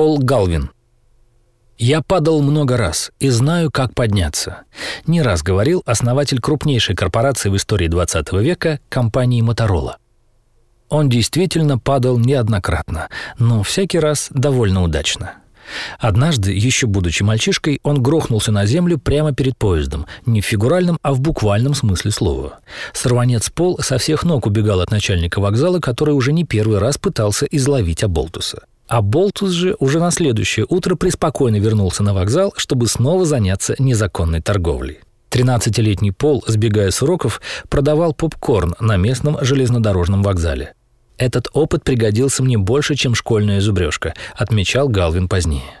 Пол Галвин. Я падал много раз и знаю, как подняться. Не раз говорил основатель крупнейшей корпорации в истории 20 века компании Моторола. Он действительно падал неоднократно, но всякий раз довольно удачно. Однажды, еще будучи мальчишкой, он грохнулся на землю прямо перед поездом, не в фигуральном, а в буквальном смысле слова. Сорванец Пол со всех ног убегал от начальника вокзала, который уже не первый раз пытался изловить Аболтуса. А Болтус же уже на следующее утро преспокойно вернулся на вокзал, чтобы снова заняться незаконной торговлей. 13-летний Пол, сбегая с уроков, продавал попкорн на местном железнодорожном вокзале. Этот опыт пригодился мне больше, чем школьная зубрежка, отмечал Галвин позднее.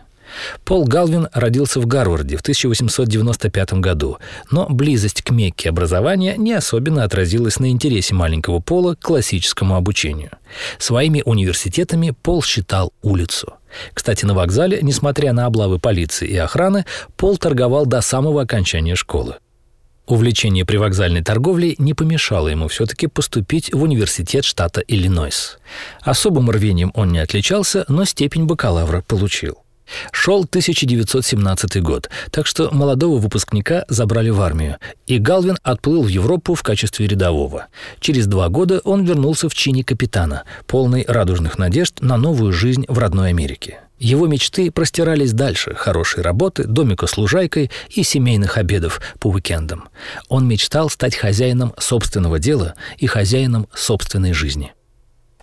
Пол Галвин родился в Гарварде в 1895 году, но близость к Мекке образования не особенно отразилась на интересе маленького Пола к классическому обучению. Своими университетами Пол считал улицу. Кстати, на вокзале, несмотря на облавы полиции и охраны, Пол торговал до самого окончания школы. Увлечение привокзальной торговлей не помешало ему все-таки поступить в университет штата Иллинойс. Особым рвением он не отличался, но степень бакалавра получил. Шел 1917 год, так что молодого выпускника забрали в армию, и Галвин отплыл в Европу в качестве рядового. Через два года он вернулся в чине капитана, полный радужных надежд на новую жизнь в родной Америке. Его мечты простирались дальше хорошей работы, домика с лужайкой и семейных обедов по уикендам. Он мечтал стать хозяином собственного дела и хозяином собственной жизни.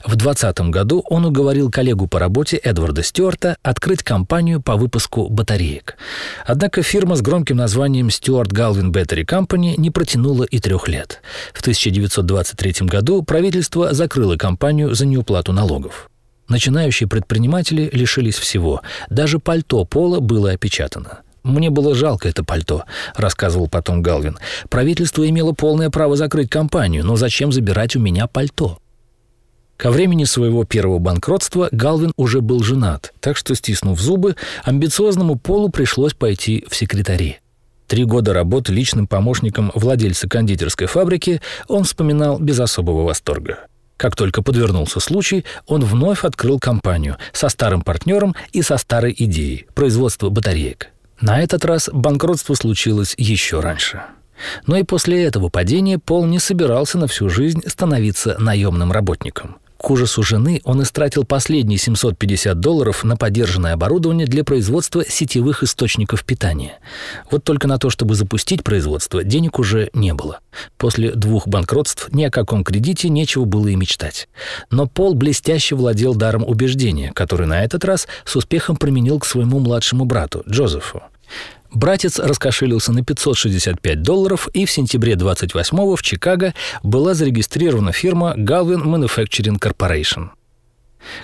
В 2020 году он уговорил коллегу по работе Эдварда Стюарта открыть компанию по выпуску батареек. Однако фирма с громким названием Stewart Galvin Battery Company не протянула и трех лет. В 1923 году правительство закрыло компанию за неуплату налогов. Начинающие предприниматели лишились всего. Даже пальто Пола было опечатано. «Мне было жалко это пальто», — рассказывал потом Галвин. «Правительство имело полное право закрыть компанию, но зачем забирать у меня пальто?» Ко времени своего первого банкротства Галвин уже был женат, так что, стиснув зубы, амбициозному Полу пришлось пойти в секретари. Три года работы личным помощником владельца кондитерской фабрики он вспоминал без особого восторга. Как только подвернулся случай, он вновь открыл компанию со старым партнером и со старой идеей – производства батареек. На этот раз банкротство случилось еще раньше. Но и после этого падения Пол не собирался на всю жизнь становиться наемным работником – к ужасу жены он истратил последние 750 долларов на поддержанное оборудование для производства сетевых источников питания. Вот только на то, чтобы запустить производство, денег уже не было. После двух банкротств ни о каком кредите нечего было и мечтать. Но Пол блестяще владел даром убеждения, который на этот раз с успехом применил к своему младшему брату, Джозефу. Братец раскошелился на 565 долларов, и в сентябре 28-го в Чикаго была зарегистрирована фирма Galvin Manufacturing Corporation.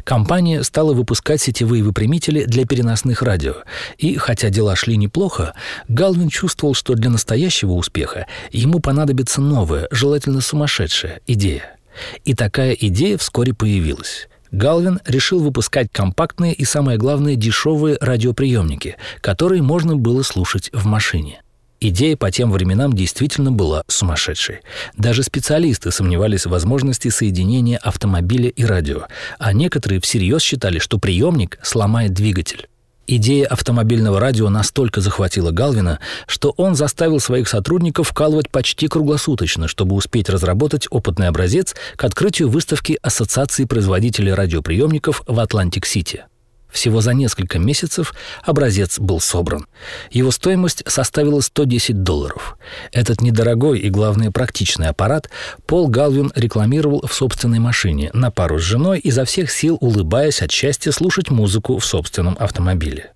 Компания стала выпускать сетевые выпрямители для переносных радио, и, хотя дела шли неплохо, Галвин чувствовал, что для настоящего успеха ему понадобится новая, желательно сумасшедшая идея. И такая идея вскоре появилась. Галвин решил выпускать компактные и, самое главное, дешевые радиоприемники, которые можно было слушать в машине. Идея по тем временам действительно была сумасшедшей. Даже специалисты сомневались в возможности соединения автомобиля и радио, а некоторые всерьез считали, что приемник сломает двигатель. Идея автомобильного радио настолько захватила Галвина, что он заставил своих сотрудников вкалывать почти круглосуточно, чтобы успеть разработать опытный образец к открытию выставки Ассоциации производителей радиоприемников в Атлантик-Сити. Всего за несколько месяцев образец был собран. Его стоимость составила 110 долларов. Этот недорогой и, главное, практичный аппарат Пол Галвин рекламировал в собственной машине на пару с женой, изо всех сил улыбаясь от счастья слушать музыку в собственном автомобиле.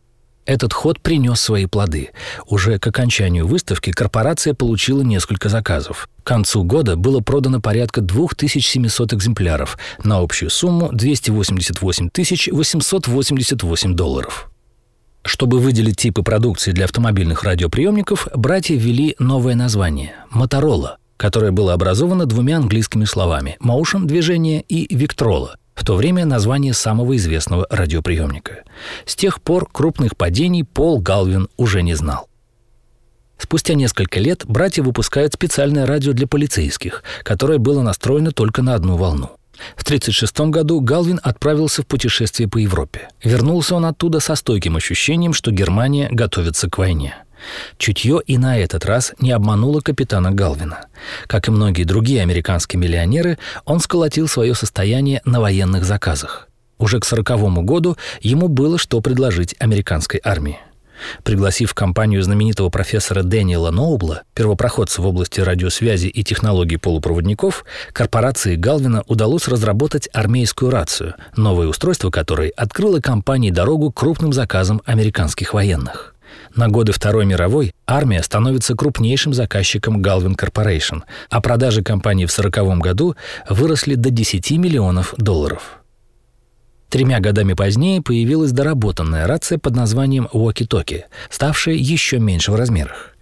Этот ход принес свои плоды. Уже к окончанию выставки корпорация получила несколько заказов. К концу года было продано порядка 2700 экземпляров на общую сумму 288 888 долларов. Чтобы выделить типы продукции для автомобильных радиоприемников, братья ввели новое название – «Моторола», которое было образовано двумя английскими словами – «motion» – движение и «виктрола» в то время название самого известного радиоприемника. С тех пор крупных падений Пол Галвин уже не знал. Спустя несколько лет братья выпускают специальное радио для полицейских, которое было настроено только на одну волну. В 1936 году Галвин отправился в путешествие по Европе. Вернулся он оттуда со стойким ощущением, что Германия готовится к войне. Чутье и на этот раз не обмануло капитана Галвина. Как и многие другие американские миллионеры, он сколотил свое состояние на военных заказах. Уже к сороковому году ему было что предложить американской армии. Пригласив в компанию знаменитого профессора Дэниела Ноубла, первопроходца в области радиосвязи и технологий полупроводников, корпорации Галвина удалось разработать армейскую рацию, новое устройство которой открыло компании дорогу крупным заказам американских военных. На годы Второй мировой армия становится крупнейшим заказчиком Galvin Corporation, а продажи компании в 1940 году выросли до 10 миллионов долларов. Тремя годами позднее появилась доработанная рация под названием Walkie-Talkie, ставшая еще меньше в размерах.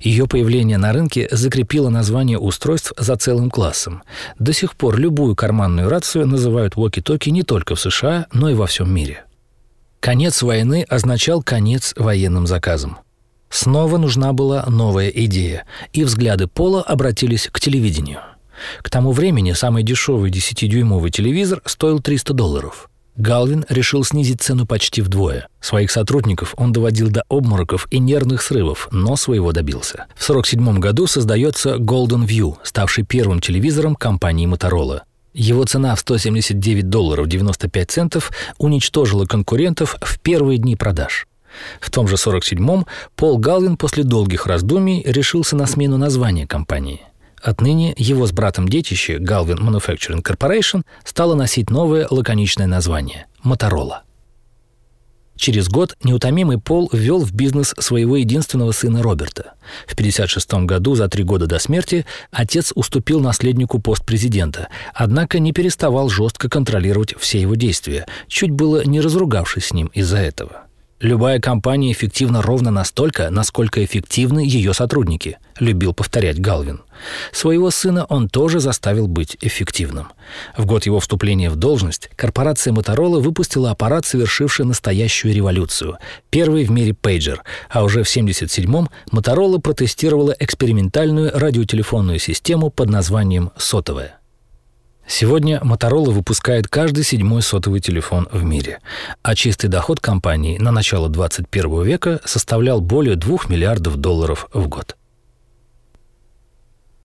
Ее появление на рынке закрепило название устройств за целым классом. До сих пор любую карманную рацию называют walkie-talkie не только в США, но и во всем мире. Конец войны означал конец военным заказам. Снова нужна была новая идея, и взгляды Пола обратились к телевидению. К тому времени самый дешевый 10-дюймовый телевизор стоил 300 долларов – Галвин решил снизить цену почти вдвое. Своих сотрудников он доводил до обмороков и нервных срывов, но своего добился. В 1947 году создается Golden View, ставший первым телевизором компании Motorola. Его цена в 179 долларов 95 центов уничтожила конкурентов в первые дни продаж. В том же 47-м Пол Галвин после долгих раздумий решился на смену названия компании – Отныне его с братом детище Galvin Manufacturing Corporation стало носить новое лаконичное название – «Моторола». Через год неутомимый Пол ввел в бизнес своего единственного сына Роберта. В 1956 году, за три года до смерти, отец уступил наследнику пост президента, однако не переставал жестко контролировать все его действия, чуть было не разругавшись с ним из-за этого. Любая компания эффективна ровно настолько, насколько эффективны ее сотрудники, любил повторять Галвин. Своего сына он тоже заставил быть эффективным. В год его вступления в должность корпорация Моторола выпустила аппарат, совершивший настоящую революцию. Первый в мире пейджер, а уже в 1977-м Моторола протестировала экспериментальную радиотелефонную систему под названием «Сотовая». Сегодня Motorola выпускает каждый седьмой сотовый телефон в мире, а чистый доход компании на начало 21 века составлял более 2 миллиардов долларов в год.